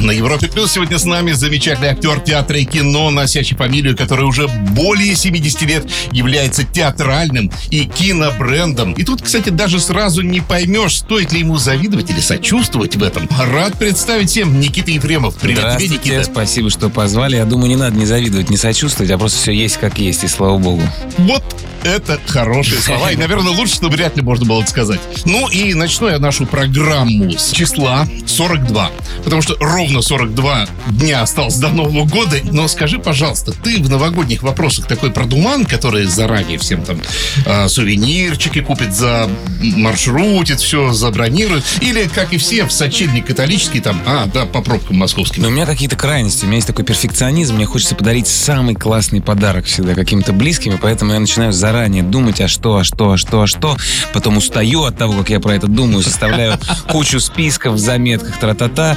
На Европе Плюс сегодня с нами замечательный актер театра и кино, носящий фамилию, который уже более 70 лет является театральным и кинобрендом. И тут, кстати, даже сразу не поймешь, стоит ли ему завидовать или сочувствовать в этом. Рад представить всем Никита Ефремов. Привет тебе, Никита. спасибо, что позвали. Я думаю, не надо не завидовать, не сочувствовать, а просто все есть как есть, и слава богу. Вот это хорошие слова. И, наверное, лучше, что вряд ли можно было это сказать. Ну и начну я нашу программу с числа 42. Потому что ровно 42 дня осталось до Нового года. Но скажи, пожалуйста, ты в новогодних вопросах такой продуман, который заранее всем там э, сувенирчики купит, за маршрутит, все забронирует? Или, как и все, в сочельник католический там, а, да, по пробкам московским. Но у меня какие-то крайности, у меня есть такой перфекционизм, мне хочется подарить самый классный подарок всегда каким-то близким, и поэтому я начинаю заранее думать, а что, а что, а что, а что. Потом устаю от того, как я про это думаю, составляю кучу списков в заметках, тра-та-та.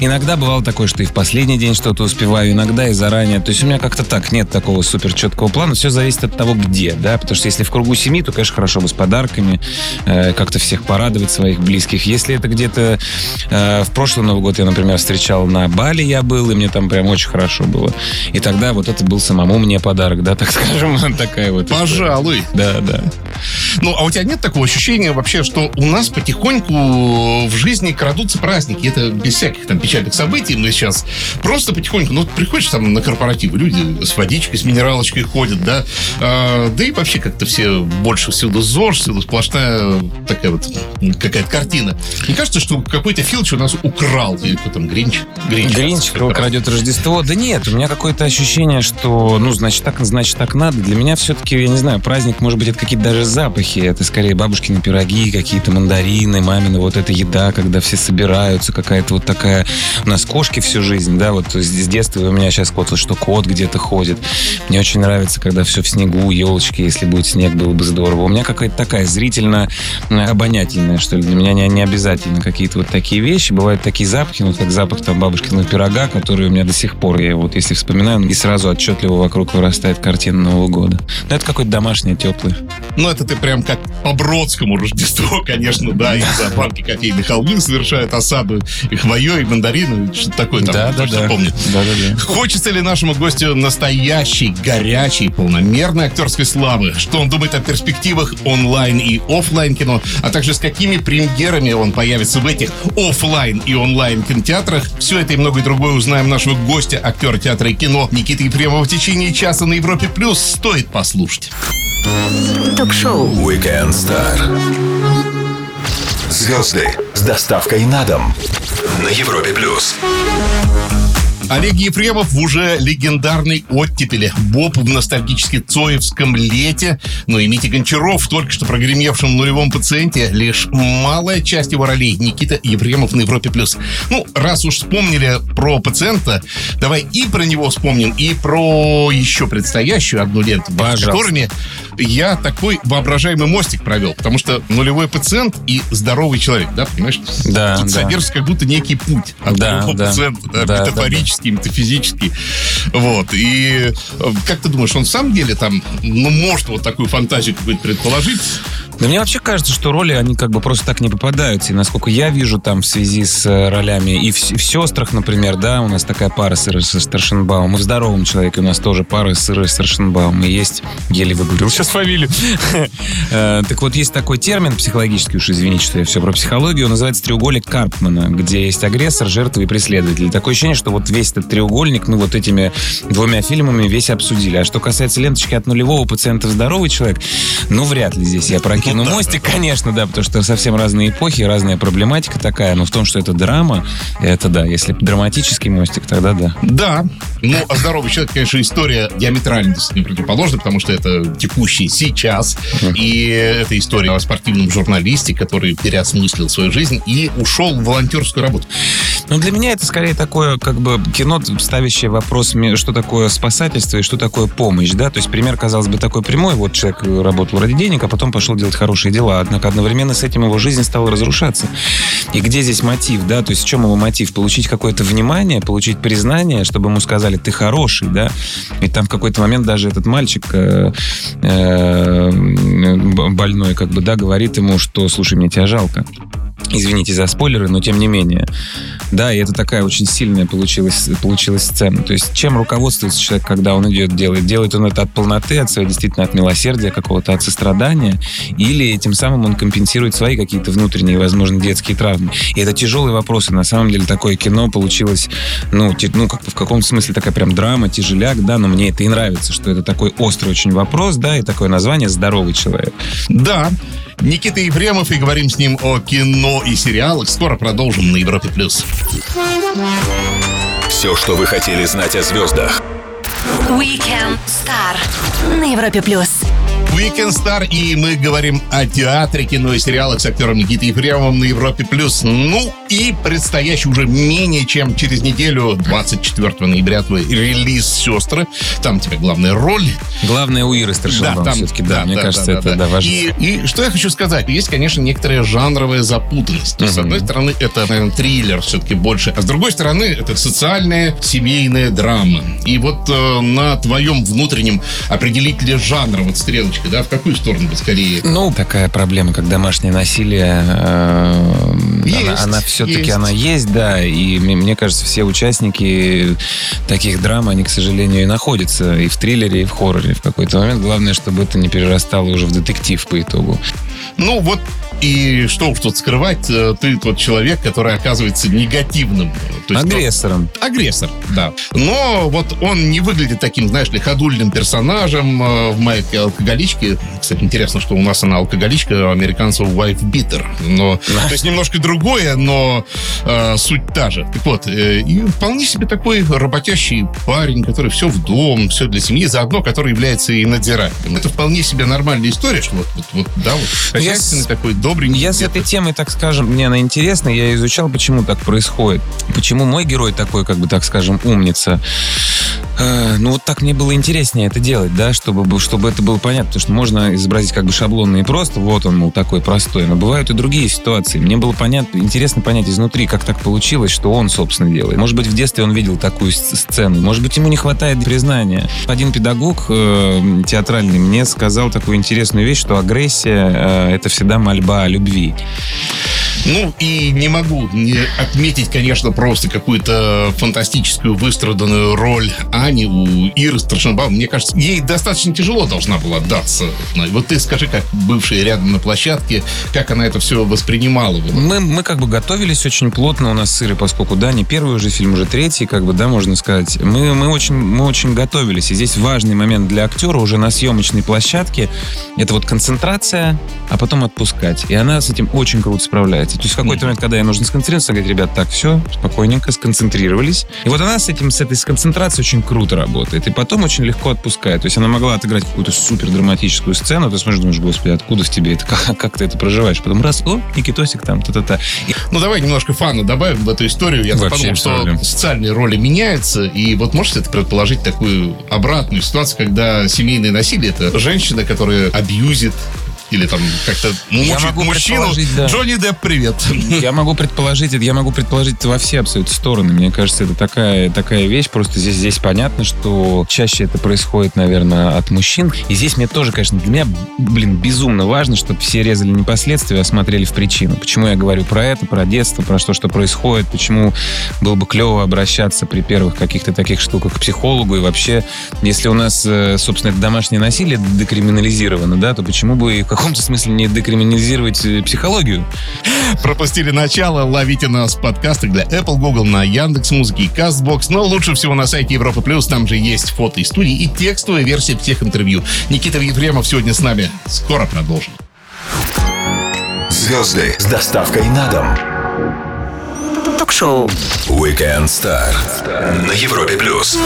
Иногда бывало такое, что и в последний день что-то успеваю, иногда и заранее. То есть у меня как-то так, нет такого супер четкого плана. Все зависит от того, где, да, потому что если в кругу семьи, то, конечно, хорошо бы с подарками, э, как-то всех порадовать своих близких. Если это где-то э, в прошлый Новый год я, например, встречал на Бали, я был, и мне там прям очень хорошо было. И тогда вот это был самому мне подарок, да, так скажем, такая вот. история. Пожалуй. Да, да. Ну, а у тебя нет такого ощущения вообще, что у нас потихоньку в жизни крадутся праздники? Это без всяких там печальных событий. Мы сейчас просто потихоньку, ну, приходишь там на корпоративы, люди с водичкой, с минералочкой ходят, да. А, да и вообще как-то все больше всюду ЗОЖ, всюду сплошная такая вот какая-то картина. Мне кажется, что какой-то Филч у нас украл. Или кто там, Гринч? Гринч. Гринч, крадет Рождество. Да нет, у меня какое-то ощущение, что, ну, значит так, значит так надо. Для меня все-таки, я не знаю, праздник, может быть, это какие-то даже запахи. Это скорее бабушкины пироги, какие-то мандарины, мамины вот эта еда, когда все собираются, какая-то вот такая... У нас кошки всю жизнь, да, вот с детства у меня сейчас кот, вот что кот где-то ходит. Мне очень нравится, когда все в снегу, елочки, если будет снег, было бы здорово. У меня какая-то такая зрительно э, что ли. Для меня не, не обязательно какие-то вот такие вещи. Бывают такие запахи, ну, как запах там бабушкиного пирога, который у меня до сих пор, я вот если вспоминаю, и сразу отчетливо вокруг вырастает картина Нового года. Но это какое-то домашнее, теплое. Ну, это ты прям как по Бродскому Рождество, конечно, да. И за банки кофейной халвы совершают осаду и хвоей, и мандарины, что-то такое там, Да, да, да. помню. Да, да, да. Хочется ли нашему гостю настоящей, горячей, полномерной актерской славы? Что он думает о перспективах онлайн и офлайн кино, а также с какими премьерами он появится в этих офлайн и онлайн кинотеатрах? Все это и многое другое узнаем нашего гостя, актера театра и кино Никиты Ефремова в течение часа на Европе+. плюс. Стоит послушать. Ток-шоу Weekend Star. Звезды с доставкой на дом на Европе плюс. Олег Ефремов в уже легендарной оттепели. Боб в ностальгически Цоевском лете. Но и Митя Гончаров, только что прогремевшем нулевом пациенте, лишь малая часть его ролей. Никита Ефремов на Европе+. плюс. Ну, раз уж вспомнили про пациента, давай и про него вспомним, и про еще предстоящую одну ленту, Пожалуйста. которыми я такой воображаемый мостик провел. Потому что нулевой пациент и здоровый человек, да, понимаешь? Да, Тут да. содержится как будто некий путь от Да, нулевого да. пациента, да, Да, да, метафорический, метафизический. Вот. И э, как ты думаешь, он в самом деле там, ну, может вот такую фантазию какую-то предположить? Да мне вообще кажется, что роли, они как бы просто так не попадаются. И насколько я вижу там в связи с э, ролями, и в, в «Сестрах», например, да, у нас такая пара с Ирой Старшенбаум, и в «Здоровом человеке» у нас тоже пара с Ирой Старшенбаум, и есть, еле выговорил сейчас фамилию. Э, Так вот, есть такой термин психологический, уж извините, что я все про психологию, он называется треугольник Карпмана, где есть агрессор, жертва и преследователь. Такое ощущение, что вот весь этот треугольник, ну вот этими двумя фильмами весь обсудили. А что касается ленточки от нулевого пациента здоровый человек, ну вряд ли здесь я прокину Ну да, мостик, конечно, да, потому что совсем разные эпохи, разная проблематика такая, но в том, что это драма, это да, если драматический мостик, тогда да. Да. Ну, а здоровый человек, конечно, история диаметрально ним противоположна, потому что это текущий сейчас. И это история о спортивном журналисте, который переосмыслил свою жизнь и ушел в волонтерскую работу. Ну, для меня это скорее такое, как бы, кино, ставящее вопрос, что такое спасательство и что такое помощь, да? То есть пример, казалось бы, такой прямой. Вот человек работал ради денег, а потом пошел делать хорошие дела. Однако одновременно с этим его жизнь стала разрушаться. И где здесь мотив, да? То есть в чем его мотив? Получить какое-то внимание, получить признание, чтобы ему сказали, ты хороший, да? И там в какой-то момент даже этот мальчик э, э, больной, как бы, да, говорит ему, что, слушай, мне тебя жалко. Извините за спойлеры, но тем не менее. Да, и это такая очень сильная получилась, получилась сцена. То есть чем руководствуется человек, когда он идет делает? Делает он это от полноты, от своего действительно от милосердия какого-то, от сострадания? Или тем самым он компенсирует свои какие-то внутренние, возможно, детские травмы? И это тяжелый вопрос. И на самом деле такое кино получилось, ну, ну как в каком-то смысле такая прям драма, тяжеляк, да, но мне это и нравится, что это такой острый очень вопрос, да, и такое название «Здоровый человек». Да. Никита Ефремов, и говорим с ним о кино и сериалах. Скоро продолжим на Европе+. плюс. Все, что вы хотели знать о звездах. Weekend Star на Европе плюс. Weekend Star, и мы говорим о театре, кино и сериалах с актером Никитой Ефремовым на Европе+. плюс. Ну и предстоящий уже менее чем через неделю, 24 ноября, твой релиз «Сестры». Там тебе главная роль. Главное у Иры Старшинбаум все-таки, да, мне кажется, это да, важно. И, и что я хочу сказать, есть, конечно, некоторая жанровая запутанность. Есть, С одной стороны, это, наверное, триллер все-таки больше, а с другой стороны, это социальная семейная драма. И вот э, на твоем внутреннем определителе жанра, вот стрелочка, да, в какую сторону бы скорее? Ну, такая проблема, как домашнее насилие, э, Есть, она, она все-таки есть. она есть, да, и мне, мне кажется, все участники таких драм, они, к сожалению, и находятся и в триллере, и в хорроре в какой-то момент. Главное, чтобы это не перерастало уже в детектив по итогу. Ну вот и что уж тут скрывать, э, ты тот человек, который оказывается негативным. То есть, ну, Агрессором. агрессор, да. Но вот он не выглядит таким, знаешь ли, ходульным персонажем э, в майке алкоголички. Кстати, интересно, что у нас она алкоголичка, а у американцев wife beater. Но, то есть немножко другое, но э, суть та же. Так вот, э, и вполне себе такой работящий парень, который все в дом, все для семьи, заодно, который является и надзирателем. Это вполне себе нормальная история, что вот, вот, вот да, вот Я хозяйственный такой добренький. Я с этой темой, так скажем, мне она интересна, я изучал, почему так происходит. Почему мой герой такой, как бы так скажем, умница. Э, ну, вот так мне было интереснее это делать, да, чтобы, бы- чтобы это было понятно. Потому что можно изобразить как бы шаблонно и просто, вот он, мол, такой простой. Но бывают и другие ситуации. Мне было понятно, интересно понять изнутри, как так получилось, что он, собственно, делает. Может быть, в детстве он видел такую сцену. Может быть, ему не хватает признания. Один педагог э, театральный мне сказал такую интересную вещь, что агрессия э, это всегда мольба о любви. Ну, и не могу не отметить, конечно, просто какую-то фантастическую выстраданную роль Ани у Иры Страшенбаум. Мне кажется, ей достаточно тяжело должна была отдаться. Вот ты скажи, как бывший рядом на площадке, как она это все воспринимала. было? Мы, мы как бы готовились очень плотно у нас с Ирой, поскольку, да, не первый уже фильм, уже третий, как бы, да, можно сказать. Мы, мы, очень, мы очень готовились. И здесь важный момент для актера уже на съемочной площадке. Это вот концентрация, а потом отпускать. И она с этим очень круто справляется. То есть в какой-то момент, когда ей нужно сконцентрироваться, она говорит, ребят, так, все, спокойненько, сконцентрировались. И вот она с этим, с этой сконцентрацией очень круто работает. И потом очень легко отпускает. То есть она могла отыграть какую-то супер драматическую сцену, ты смотришь, думаешь, господи, откуда в тебе это, как, как ты это проживаешь? Потом раз, о, Никитосик там, та-та-та. И Ну, давай немножко фана добавим в эту историю. Я Вообще подумал, что социальные роли меняются, и вот можете это предположить такую обратную ситуацию, когда семейное насилие — это женщина, которая абьюзит или там как-то могу мужчину. да. Джонни Депп, привет. Я могу предположить это, я могу предположить это во все абсолютно стороны. Мне кажется, это такая, такая вещь. Просто здесь, здесь понятно, что чаще это происходит, наверное, от мужчин. И здесь мне тоже, конечно, для меня, блин, безумно важно, чтобы все резали не последствия, а смотрели в причину. Почему я говорю про это, про детство, про то, что происходит, почему было бы клево обращаться при первых каких-то таких штуках к психологу. И вообще, если у нас, э, собственно, это домашнее насилие декриминализировано, да, то почему бы и каком-то смысле не декриминализировать э, психологию? Пропустили начало, ловите нас в подкастах для Apple, Google, на Яндекс Музыки и Castbox, но лучше всего на сайте Европа Плюс, там же есть фото из студии и текстовая версия всех интервью. Никита Ефремов сегодня с нами. Скоро продолжим. Звезды с доставкой на дом. Ток-шоу Weekend Star на Европе плюс.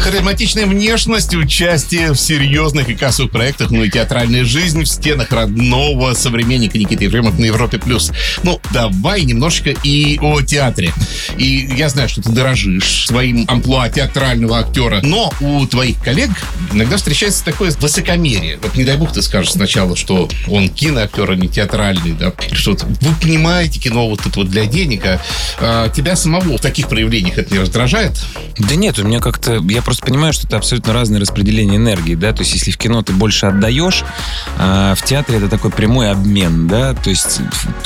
Харизматичная внешность, участие в серьезных и кассовых проектах, ну и театральная жизнь в стенах родного современника Никиты Ефремов на Европе+. плюс. Ну, давай немножечко и о театре. И я знаю, что ты дорожишь своим амплуа театрального актера, но у твоих коллег иногда встречается такое высокомерие. Вот не дай бог ты скажешь сначала, что он киноактер, а не театральный, да, что вы понимаете кино вот это вот для денег, а, а тебя самого в таких проявлениях это не раздражает? Да нет, у меня как-то... Я просто понимаю, что это абсолютно разное распределение энергии, да, то есть если в кино ты больше отдаешь, а в театре это такой прямой обмен, да, то есть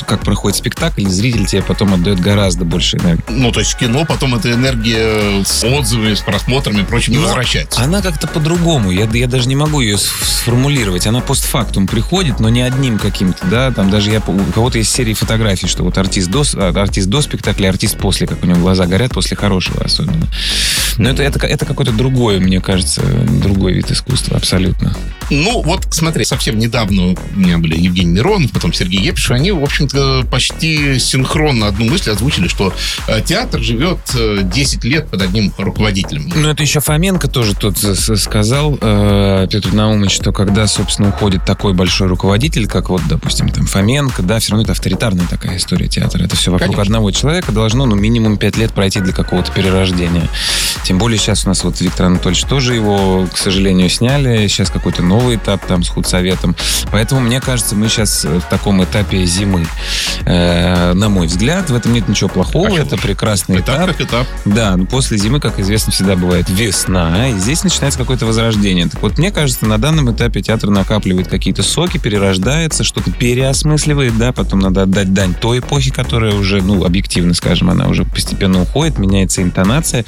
как проходит спектакль, зритель тебе потом отдает гораздо больше энергии. Ну, то есть в кино потом эта энергия с отзывами, с просмотрами и прочим не Но возвращается. Она как-то по-другому, я, я даже не могу ее сформулировать, она постфактум приходит, но не одним каким-то, да, там даже я, у кого-то есть серии фотографий, что вот артист до, а, артист до спектакля, артист после, как у него глаза горят, после хорошего особенно. Но это, это, это какое-то другое, мне кажется, другой вид искусства, абсолютно. Ну, вот смотри, совсем недавно у меня были Евгений Миронов, потом Сергей Епиш, они, в общем-то, почти синхронно одну мысль озвучили, что э, театр живет э, 10 лет под одним руководителем. Ну, это еще Фоменко тоже тут сказал, э, Петр Наумович, что когда, собственно, уходит такой большой руководитель, как вот, допустим, там Фоменко, да, все равно это авторитарная такая история театра. Это все вокруг Конечно. одного человека должно, ну, минимум 5 лет пройти для какого-то перерождения. Тем более сейчас у нас вот Виктор Анатольевич тоже его, к сожалению, сняли. Сейчас какой-то новый этап там с худсоветом. Поэтому, мне кажется, мы сейчас в таком этапе зимы. Э, на мой взгляд, в этом нет ничего плохого. Почему? это прекрасный Этап этап. как этап. Да, но после зимы, как известно, всегда бывает весна, и здесь начинается какое-то возрождение. Так вот, мне кажется, на данном этапе театр накапливает какие-то соки, перерождается, что-то переосмысливает, да, потом надо отдать дань той эпохи, которая уже, ну, объективно скажем, она уже постепенно уходит, меняется интонация,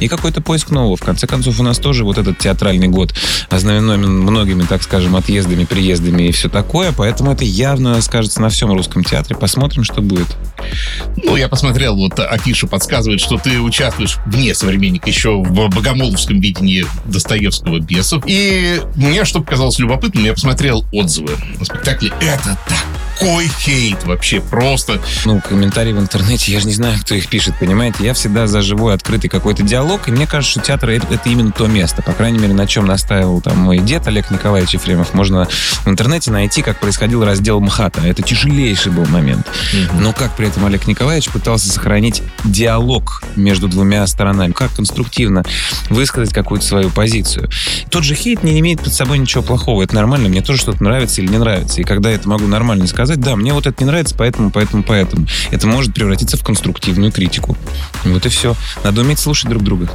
и какой-то поиск нового. В конце концов, у нас тоже вот этот театральный год ознаменован многими, так скажем, отъездами, приездами и все такое, поэтому это явно скажется на всем русском театре. Посмотрим, что будет. Ну, я посмотрел, вот афиша подсказывает, что ты участвуешь вне современника еще в богомоловском видении Достоевского «Бесов». И мне, что показалось любопытным, я посмотрел отзывы на спектакле. Это такой хейт вообще просто. ну, комментарии в интернете, я же не знаю, кто их пишет, понимаете? Я всегда за живой, открытый какой-то диалог, и мне кажется, что театр это, это именно то место. По крайней мере, на чем настаивал там мой дед Олег Николаевич Ефремов. Можно в интернете найти, как происходил раздел МХАТа. Это тяжелейший был момент. Но как при этом Олег Николаевич пытался сохранить диалог между двумя сторонами, как конструктивно высказать какую-то свою позицию. Тот же хейт не имеет под собой ничего плохого. Это нормально. Мне тоже что-то нравится или не нравится. И когда я это могу нормально сказать, да, мне вот это не нравится, поэтому, поэтому, поэтому. Это может превратиться в конструктивную критику. Вот и все. Надо уметь слушать друг друга.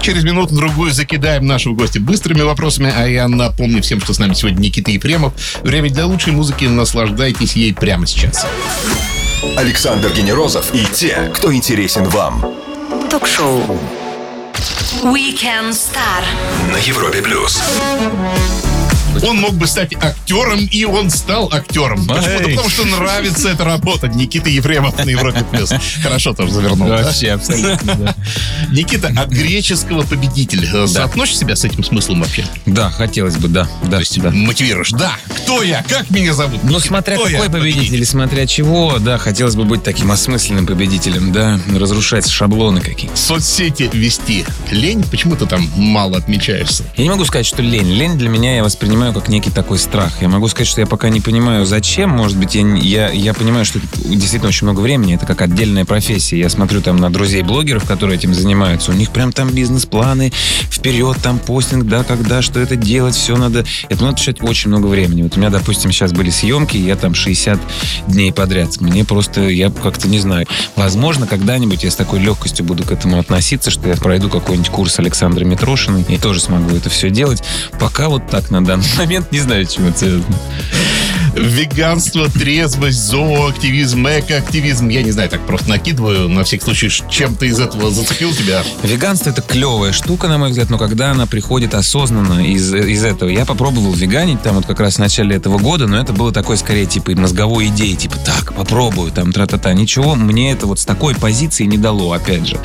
Через минуту-другую закидаем нашего гостя быстрыми вопросами, а я напомню всем, что с нами сегодня Никита Ефремов. Время для лучшей музыки. Наслаждайтесь ей прямо сейчас. Александр Генерозов и те, кто интересен вам. Ток-шоу. Weekend Star. На Европе плюс. Он мог бы стать актером, и он стал актером. Почему-то потому, что нравится эта работа. Никита Ефремов на Европе плюс. Хорошо тоже завернул. да? абсолютно. Никита, от греческого победитель. э, Соотносишь себя с этим смыслом вообще? Да, хотелось бы, да. Да, То есть да. мотивируешь. Да, кто я? Как меня зовут? Ну, смотря кто я? какой победитель, и смотря чего, да, хотелось бы быть таким осмысленным победителем, да, разрушать шаблоны какие-то. Соцсети вести. Лень? Почему ты там мало отмечаешься? Я не могу сказать, что лень. Лень для меня я воспринимаю как некий такой страх. Я могу сказать, что я пока не понимаю, зачем. Может быть, я, я, я понимаю, что действительно очень много времени. Это как отдельная профессия. Я смотрю там на друзей-блогеров, которые этим занимаются. У них прям там бизнес-планы, вперед, там постинг, да, когда, что это делать, все надо. Это надо тратить очень много времени. Вот у меня, допустим, сейчас были съемки, я там 60 дней подряд. Мне просто, я как-то не знаю. Возможно, когда-нибудь я с такой легкостью буду к этому относиться, что я пройду какой-нибудь курс Александра Митрошиной и тоже смогу это все делать. Пока вот так на данный момент не знаю, чего это. Веганство, трезвость, зооактивизм, экоактивизм. Я не знаю, так просто накидываю. На всякий случай, чем-то из этого зацепил тебя? Веганство это клевая штука, на мой взгляд, но когда она приходит осознанно из, из этого. Я попробовал веганить там вот как раз в начале этого года, но это было такое скорее типа мозговой идеи, типа так, попробую, там тра-та-та. Ничего мне это вот с такой позиции не дало, опять же.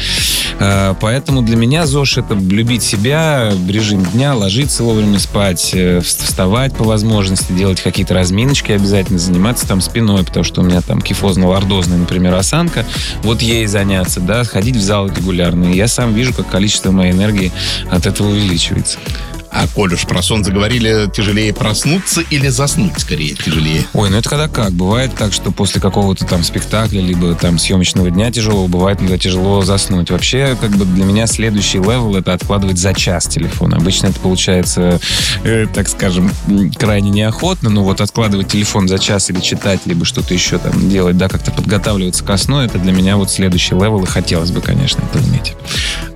Э, Поэтому для меня ЗОЖ это любить себя, режим дня, ложиться вовремя спать, э, вставать по возможности, делать какие-то разминочки обязательно заниматься там спиной, потому что у меня там кифозно-лордозная, например, осанка. Вот ей заняться, да, ходить в зал регулярно. И я сам вижу, как количество моей энергии от этого увеличивается. А коль уж про сон заговорили, тяжелее проснуться или заснуть скорее тяжелее? Ой, ну это когда как? Бывает так, что после какого-то там спектакля, либо там съемочного дня тяжело, бывает иногда тяжело заснуть. Вообще, как бы для меня следующий level это откладывать за час телефон. Обычно это получается, э, так скажем, крайне неохотно, но вот откладывать телефон за час или читать, либо что-то еще там делать, да, как-то подготавливаться ко сну, это для меня вот следующий level, и хотелось бы, конечно, это уметь.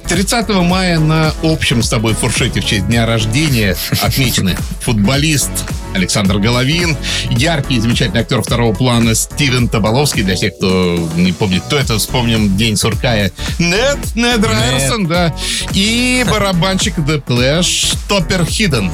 30 мая на общем с тобой фуршете в честь дня рождения отмечены футболист Александр Головин, яркий и замечательный актер второго плана Стивен Таболовский. Для тех, кто не помнит, кто это, вспомним День Суркая. Нед, Нед Райерсон, да. И барабанщик The Clash Топпер Хидden.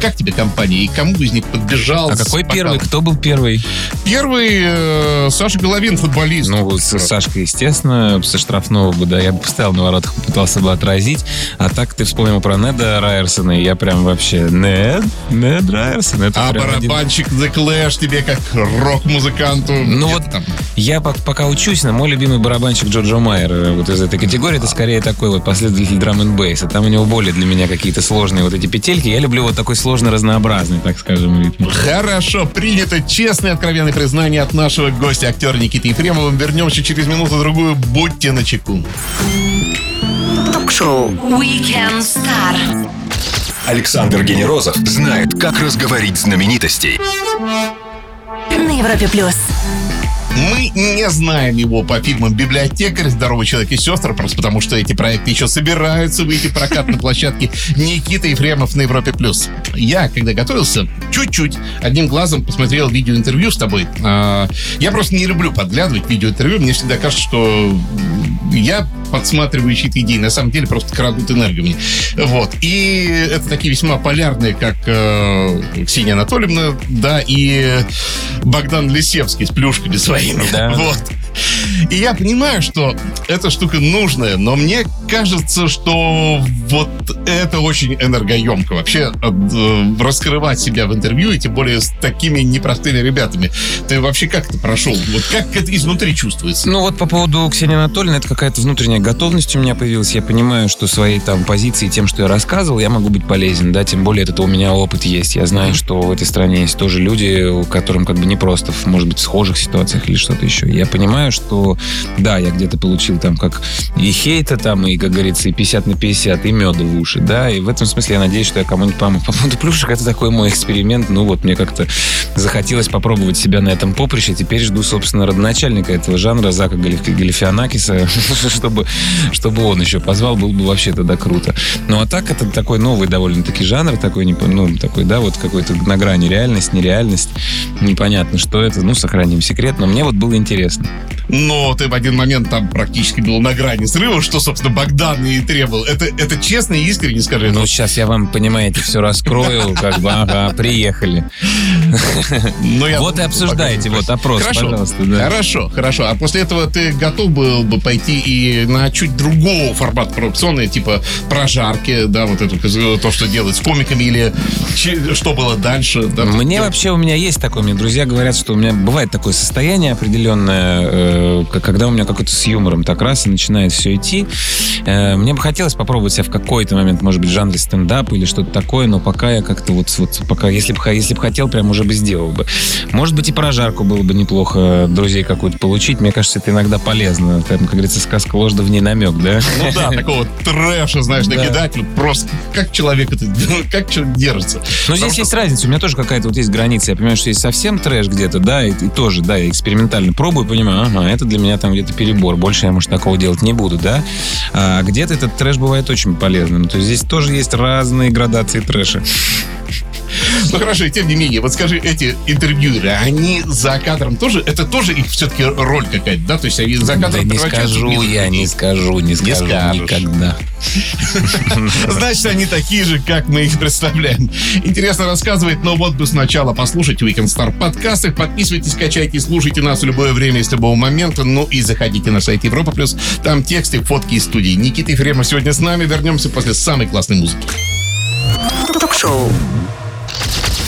Как тебе компания? И кому из них подбежал? А какой с первый? Кто был первый? Первый э, Саша Головин, футболист. Ну, с Сашкой, естественно, со штрафного бы, да, я бы поставил на воротах, попытался бы отразить. А так ты вспомнил про Неда Райерсона, и я прям вообще... Нед? Нед Райерсон? Это а прям один- барабанщик The Clash тебе как рок-музыканту. Ну вот там. я пок- пока учусь, на мой любимый барабанщик Джорджо Майер э, вот из этой категории, это скорее такой вот последователь драм н бейса. Там у него более для меня какие-то сложные вот эти петельки. Я люблю вот такой сложно разнообразный, так скажем, ритм. Хорошо, принято. Честное, откровенное признание от нашего гостя, актера Никиты Ефремова. Вернемся через минуту-другую. Будьте начеку. Ток-шоу We Can Start. Александр Генерозов знает, как разговорить знаменитостей. На Европе плюс. Мы не знаем его по фильмам «Библиотекарь», «Здоровый человек и сестры», просто потому что эти проекты еще собираются выйти в прокат на площадке Никита Ефремов на Европе+. плюс. Я, когда готовился, чуть-чуть одним глазом посмотрел видеоинтервью с тобой. А, Я просто не люблю подглядывать видеоинтервью. Мне всегда кажется, что я подсматриваю чьи-то идеи. На самом деле просто крадут энергию мне. Вот. И это такие весьма полярные, как э, Ксения Анатольевна, да, и Богдан Лисевский с плюшками своими. Да. Вот. И я понимаю, что эта штука нужная, но мне кажется, что вот это очень энергоемко. Вообще э, раскрывать себя в интервью, и тем более с такими непростыми ребятами. Ты вообще как это прошел? Вот как это изнутри чувствуется? Ну вот по поводу Ксении Анатольевны, это какая-то внутренняя готовность у меня появилась. Я понимаю, что своей там позиции, тем, что я рассказывал, я могу быть полезен, да, тем более это у меня опыт есть. Я знаю, что в этой стране есть тоже люди, которым как бы непросто, в, может быть, в схожих ситуациях или что-то еще. Я понимаю, что да, я где-то получил там как и хейта там, и, как говорится, и 50 на 50, и меда в уши, да, и в этом смысле я надеюсь, что я кому-нибудь помог. По поводу плюшек, это такой мой эксперимент, ну вот мне как-то захотелось попробовать себя на этом поприще, теперь жду, собственно, родоначальника этого жанра, Зака Галиф- Галифианакиса, чтобы, чтобы он еще позвал, было бы вообще тогда круто. Ну а так, это такой новый довольно-таки жанр, такой, ну, такой, да, вот какой-то на грани реальность, нереальность, непонятно, что это, ну, сохраним секрет, но мне вот было интересно. Но ты в один момент там практически был на грани срыва, что, собственно, Богдан и требовал. Это, это честно и искренне скажи. Ну, сейчас я вам, понимаете, все раскрою, как бы, ага, приехали. Но я Вот и не вот опрос, Хорошо. пожалуйста. Хорошо, хорошо. А после этого ты готов был бы пойти и на чуть другого формата коррупционный, типа прожарки, да, вот это то, что делать с комиками, или что было дальше? да? Мне вообще, у меня есть такое, мне друзья говорят, что у меня бывает такое состояние определенное, э, когда у меня какой-то с юмором так раз и начинает все идти. Э, мне бы хотелось попробовать себя в какой-то момент, может быть, в жанре стендап или что-то такое, но пока я как-то вот, вот пока, если бы, если бы хотел, прям уже бы сделал бы. Может быть, и прожарку было бы неплохо друзей какую-то получить. Мне кажется, это иногда полезно. Там, как говорится, сказка ложь да в ней намек, да? Ну да, такого трэша, знаешь, Да. накидать. Вот Просто как человек это, как человек держится. Но Ну, здесь есть разница. У меня тоже какая-то вот есть граница. Я понимаю, что есть совсем трэш где-то, да, и, и тоже, да, я экспериментально пробую, понимаю, ага, это для меня там где-то перебор. Больше я, может, такого делать не буду, да. А где-то этот трэш бывает очень полезным. То есть здесь тоже есть разные градации трэша. Ну хорошо, и тем не менее, вот скажи, эти интервьюеры, они за кадром тоже, это тоже их все-таки роль какая-то, да? То есть они за Да кадром не превращаются в скажу я, не скажу, не скажу скажешь. никогда. Значит, они такие же, как мы их представляем. Интересно рассказывает, но вот бы сначала послушать Weekend Star в подкастах. Подписывайтесь, качайте, слушайте нас в любое время, с любого момента. Ну и заходите на сайт Европа Плюс. Там тексты, фотки из студии. Никита Ефремов сегодня с нами. Вернемся после самой классной музыки. Ток-шоу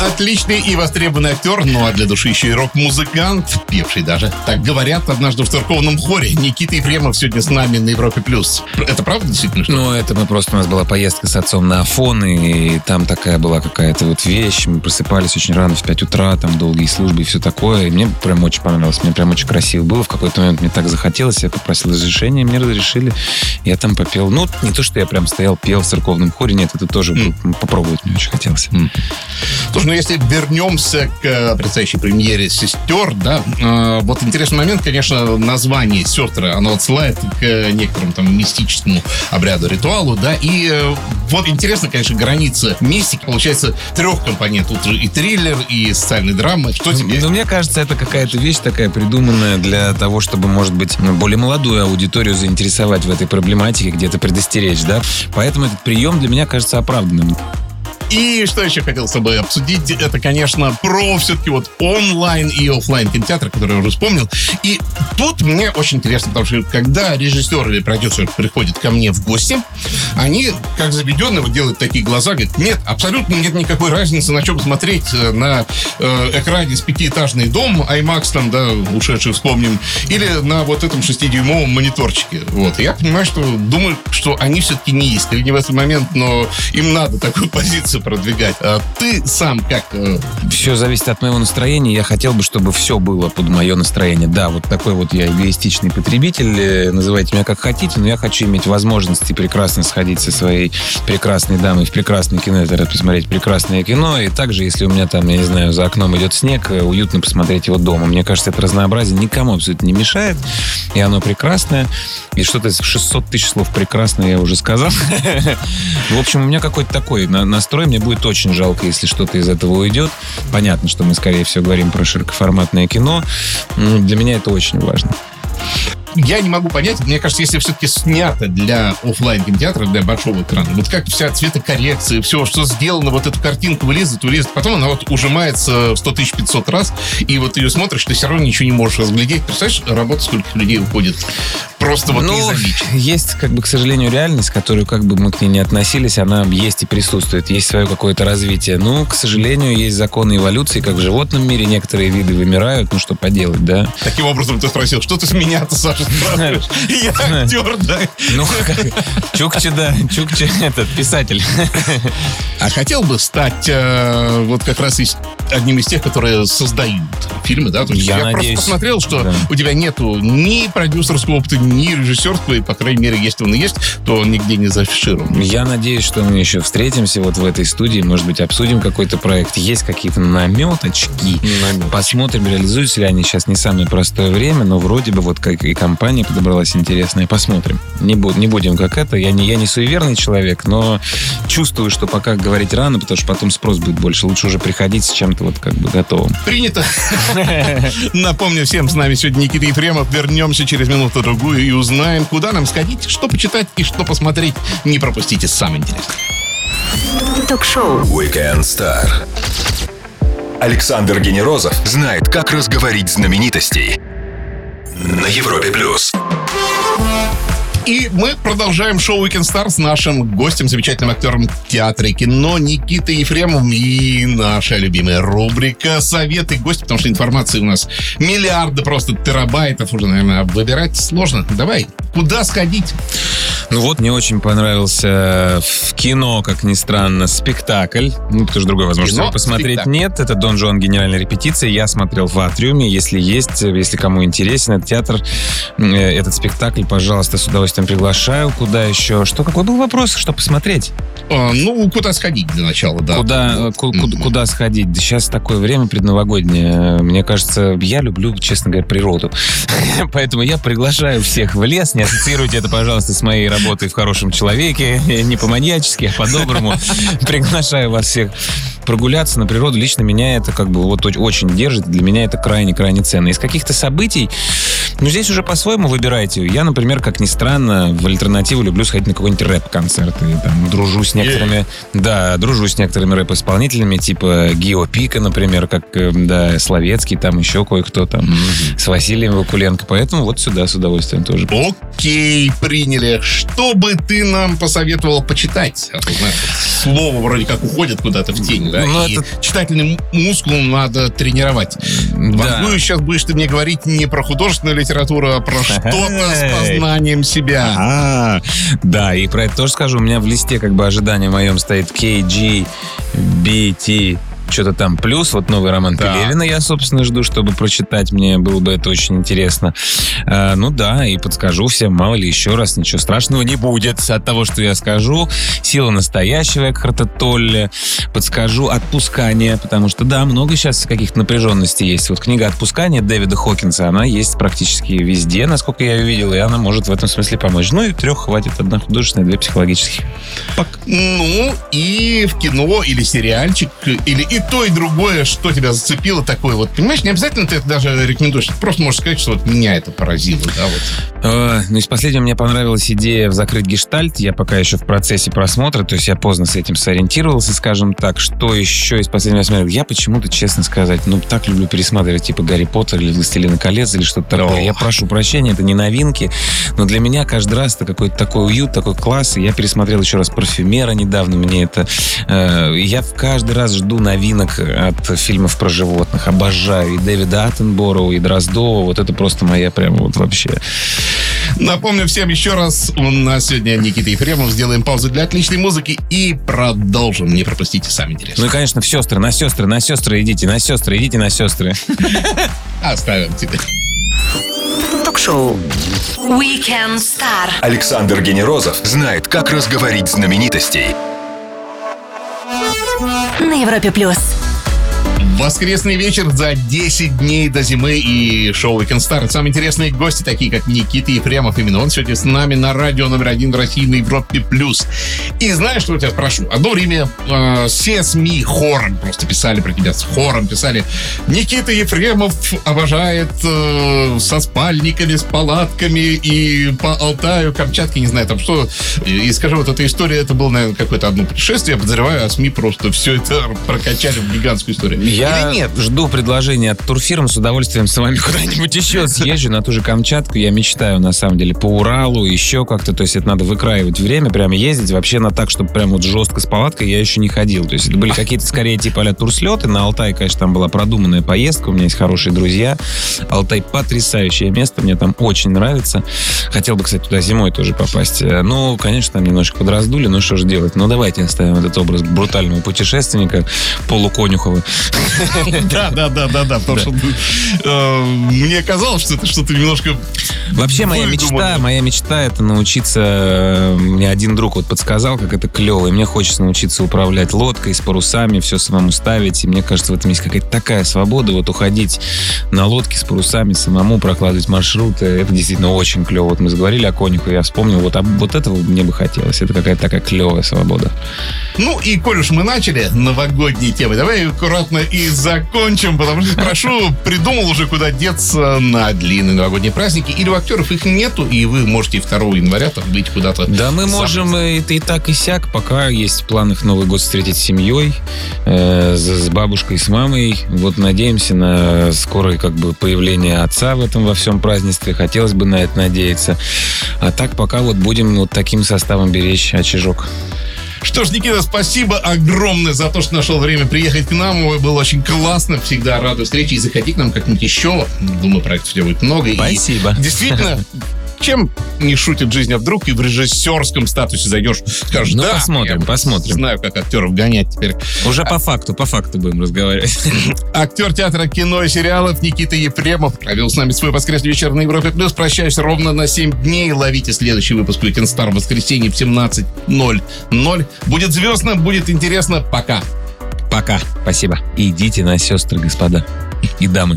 Отличный и востребованный актер, ну а для души еще и рок-музыкант, певший даже. Так говорят однажды в церковном хоре. Никита Ефремов сегодня с нами на Европе+. плюс. Это правда действительно? Что? Ну, это мы просто, у нас была поездка с отцом на Афон, и там такая была какая-то вот вещь. Мы просыпались очень рано, в 5 утра, там долгие службы и все такое. И мне прям очень понравилось, мне прям очень красиво было. В какой-то момент мне так захотелось, я попросил разрешения, мне разрешили. Я там попел. Ну, не то, что я прям стоял, пел в церковном хоре, нет, это тоже М. попробовать мне очень хотелось. Слушай, ну если вернемся к э, предстоящей премьере «Сестер», да, э, вот интересный момент, конечно, название «Сестры», оно отсылает к э, некоторому там мистическому обряду, ритуалу, да, и э, вот интересно, конечно, граница мистики, получается, трех компонентов, тут же и триллер, и социальная драма, что тебе? Ну, мне кажется, это какая-то вещь такая придуманная для того, чтобы, может быть, ну, более молодую аудиторию заинтересовать в этой проблематике, где-то предостеречь, да. Поэтому этот прием для меня кажется оправданным. И что еще хотел с тобой обсудить, это, конечно, про все-таки вот онлайн и офлайн кинотеатр, который я уже вспомнил. И тут мне очень интересно, потому что когда режиссер или продюсер приходит ко мне в гости, они, как заведенные, вот делают такие глаза, говорят, нет, абсолютно нет никакой разницы, на чем смотреть э, на э, экране с пятиэтажный дом, IMAX там, да, ушедший вспомним, или на вот этом шестидюймовом мониторчике. Вот. Я понимаю, что думаю, что они все-таки не искренне в этот момент, но им надо такую позицию продвигать. А ты сам как? э, Все зависит от моего настроения. Я хотел бы, чтобы все было под мое настроение. Да, вот такой вот я эгоистичный потребитель. э, Называйте меня как хотите, но я хочу иметь возможности прекрасно сходить со своей прекрасной дамой в прекрасный кинотеатр, посмотреть прекрасное кино. И также, если у меня там, я не знаю, за окном идет снег, э, уютно посмотреть его дома. Мне кажется, это разнообразие никому абсолютно не мешает. И оно прекрасное. И что-то из 600 тысяч слов прекрасное я уже сказал. В общем, у меня какой-то такой на- настрой. Мне будет очень жалко, если что-то из этого уйдет. Понятно, что мы, скорее всего, говорим про широкоформатное кино. М, Для меня это очень важно. Я не могу понять, мне кажется, если все-таки снято для офлайн кинотеатра, для большого экрана, вот как вся цветокоррекция, все, что сделано, вот эту картинку вылезет, вылезет, потом она вот ужимается в 100 тысяч 500 раз, и вот ее смотришь, ты все равно ничего не можешь разглядеть. Представляешь, работа сколько людей уходит просто вот Ну, есть, как бы, к сожалению, реальность, которую, как бы мы к ней не относились, она есть и присутствует. Есть свое какое-то развитие. Ну, к сожалению, есть законы эволюции, как в животном мире некоторые виды вымирают. Ну, что поделать, да? Таким образом ты спросил, что ты с меня-то, Саша? Я актер, да. Ну, Чукча, да, Чукча, этот, писатель. А хотел бы стать э, вот как раз одним из тех, которые создают фильмы, да? Я я просто посмотрел, что да. у тебя нету ни продюсерского опыта, ни режиссерского, и, по крайней мере, если он и есть, то он нигде не зафиширован. Я надеюсь, что мы еще встретимся вот в этой студии, может быть, обсудим какой-то проект. Есть какие-то наметочки. Посмотрим, реализуются ли они сейчас не самое простое время, но вроде бы вот как и компания подобралась интересная. Посмотрим. Не, бу- не будем как это. Я не, я не суеверный человек, но чувствую, что пока говорить рано, потому что потом спрос будет больше. Лучше уже приходить с чем-то вот как бы готовым. Принято. Напомню всем, с нами сегодня Никита Ефремов. Вернемся через минуту-другую и узнаем, куда нам сходить, что почитать и что посмотреть. Не пропустите самое интересное. Ток-шоу. Weekend Star. Александр Генерозов знает, как разговорить знаменитостей. На Европе плюс. И мы продолжаем шоу Weekend Star с нашим гостем, замечательным актером театра и кино Никитой Ефремовым. И наша любимая рубрика «Советы гости», потому что информации у нас миллиарды, просто терабайтов уже, наверное, выбирать сложно. Давай, куда сходить? Ну вот, мне очень понравился в кино, как ни странно, спектакль. Ну, потому что другой возможности Кино, посмотреть спектакль. нет. Это Дон Жуан генеральная репетиция. Я смотрел в Атриуме. Если есть, если кому интересен этот театр, э, этот спектакль, пожалуйста, с удовольствием приглашаю. Куда еще? Что, какой был вопрос? Что посмотреть? А, ну, куда сходить для начала, да. Куда, э, ку- Мгм. куда сходить? Да сейчас такое время предновогоднее. Мне кажется, я люблю, честно говоря, природу. Поэтому я приглашаю всех в лес. Не ассоциируйте это, пожалуйста, с моей работой в «Хорошем человеке». Не по-маньячески, а по-доброму. Приглашаю вас всех прогуляться на природу, лично меня это как бы вот оч- очень держит. Для меня это крайне-крайне ценно. Из каких-то событий, ну, здесь уже по-своему выбирайте. Я, например, как ни странно, в альтернативу люблю сходить на какой-нибудь рэп-концерт. И там дружу с некоторыми... Да, дружу с некоторыми рэп-исполнителями, типа Гио Пика, например, как, э, да, Словецкий, там еще кое-кто там, с Василием Вакуленко. Поэтому вот сюда с удовольствием тоже. Окей, приняли. Что бы ты нам посоветовал почитать? А знаешь, вот слово вроде как уходит куда-то в тень, да? Ну, И это- читательный мускул надо тренировать. Да. Ну, сейчас будешь ты мне говорить не про художественную литературу, а про что-то с познанием себя. А, да, и про это тоже скажу. У меня в листе как бы ожидания моем стоит KGBT что-то там плюс, вот новый роман Так. Пелевина я, собственно, жду, чтобы прочитать. Мне было бы это очень интересно. А, ну да, и подскажу всем, мало ли еще раз, ничего страшного не будет от того, что я скажу. Сила настоящего Экхарта Толле. Подскажу отпускание, потому что, да, много сейчас каких-то напряженностей есть. Вот книга «Отпускание» Дэвида Хокинса, она есть практически везде, насколько я ее видел, и она может в этом смысле помочь. Ну и трех хватит, одна художественная, две психологических. Ну, и в кино или сериальчик, или и то, и другое, что тебя зацепило такое вот. Понимаешь, не обязательно ты это даже рекомендуешь. Ты просто можешь сказать, что вот меня это поразило, да, вот. Э, Ну, из последнего мне понравилась идея закрыть гештальт. Я пока еще в процессе просмотра, то есть я поздно с этим сориентировался, скажем так. Что еще из последнего я смотрел? Я почему-то, честно сказать, ну, так люблю пересматривать типа Гарри Поттер или Властелина колец или что-то такое. Я прошу прощения, это не новинки, но для меня каждый раз это какой-то такой уют, такой класс. И я пересмотрел еще раз «Парфюмера» недавно. Мне это... э, я в каждый раз жду новинок от фильмов про животных. Обожаю и Дэвида Аттенбороу, и Дроздова. Вот это просто моя прям вот вообще... Напомню всем еще раз, у нас сегодня Никита Ефремов. Сделаем паузу для отличной музыки и продолжим. Не пропустите, сами Ну интересно. и, конечно, в сестры, на сестры, на сестры идите, на сестры, идите на сестры. Оставим тебе. Ток-шоу Weekend Star. Александр Генерозов знает, как разговорить знаменитостей. На Европе плюс. Воскресный вечер за 10 дней до зимы и шоу Weekend Star. Самые интересные гости, такие как Никита Ефремов. Именно он сегодня с нами на радио номер один в России на Европе+. плюс. И знаешь, что я тебя спрошу? Одно время э, все СМИ хором просто писали про тебя, с хором писали. Никита Ефремов обожает э, со спальниками, с палатками и по Алтаю, Камчатке, не знаю там что. И, и скажи, вот эта история, это было, наверное, какое-то одно путешествие. Я подозреваю, а СМИ просто все это прокачали в гигантскую историю. Я Или нет? жду предложения от турфирм, с удовольствием с вами куда-нибудь еще съезжу на ту же Камчатку. Я мечтаю, на самом деле, по Уралу, еще как-то. То есть это надо выкраивать время, прямо ездить. Вообще на так, чтобы прям вот жестко с палаткой я еще не ходил. То есть это были какие-то скорее типа а турслеты. На Алтай, конечно, там была продуманная поездка. У меня есть хорошие друзья. Алтай потрясающее место. Мне там очень нравится. Хотел бы, кстати, туда зимой тоже попасть. Э, Ну, конечно, там немножко подраздули, но что же делать? Ну, давайте оставим этот образ брутального путешественника полуконюхова. Да, да, да, да, да. Потому что э, мне казалось, что это что-то немножко Вообще моя мечта, моя мечта это научиться. э, Мне один друг вот подсказал, как это клево. И мне хочется научиться управлять лодкой с парусами, все самому ставить. И мне кажется, в этом есть какая-то такая свобода. Вот уходить на лодке с парусами, самому прокладывать маршруты. Это действительно очень клево. Вот мы заговорили о конюху, я вспомнил, вот, об- вот этого мне бы хотелось. Это какая-то такая клевая свобода. Ну и коль уж мы начали новогодние темы, давай аккуратно и закончим, потому что прошу, придумал уже, куда деться на длинные новогодние праздники. Или у актеров их нету, и вы можете 2 января там быть куда-то. Да, мы можем и, и так, и сяк, пока есть в планах Новый год встретить с семьей, э, с бабушкой, с мамой. Вот надеемся на скорое как бы появление отца в этом во всем празднестве. Хотелось бы на это надеяться. А так пока вот будем вот таким составом беречь очажок. Что ж, Никита, спасибо огромное за то, что нашел время приехать к нам. Было очень классно. Всегда рада встрече. И заходи к нам как-нибудь еще. Думаю, проектов у тебя будет много. И Спасибо. действительно, чем не шутит жизнь, а вдруг и в режиссерском статусе зайдешь, скажешь, Ну, да, посмотрим, посмотрим. знаю, как актеров гонять теперь. Уже по факту, по факту будем разговаривать. Актер театра, кино и сериалов Никита Ефремов провел с нами свой воскресный вечер на Европе Плюс. Прощаюсь ровно на 7 дней. Ловите следующий выпуск Weekend Star в воскресенье в 17.00. Будет звездно, будет интересно. Пока. Пока. Спасибо. Идите на сестры, господа и дамы.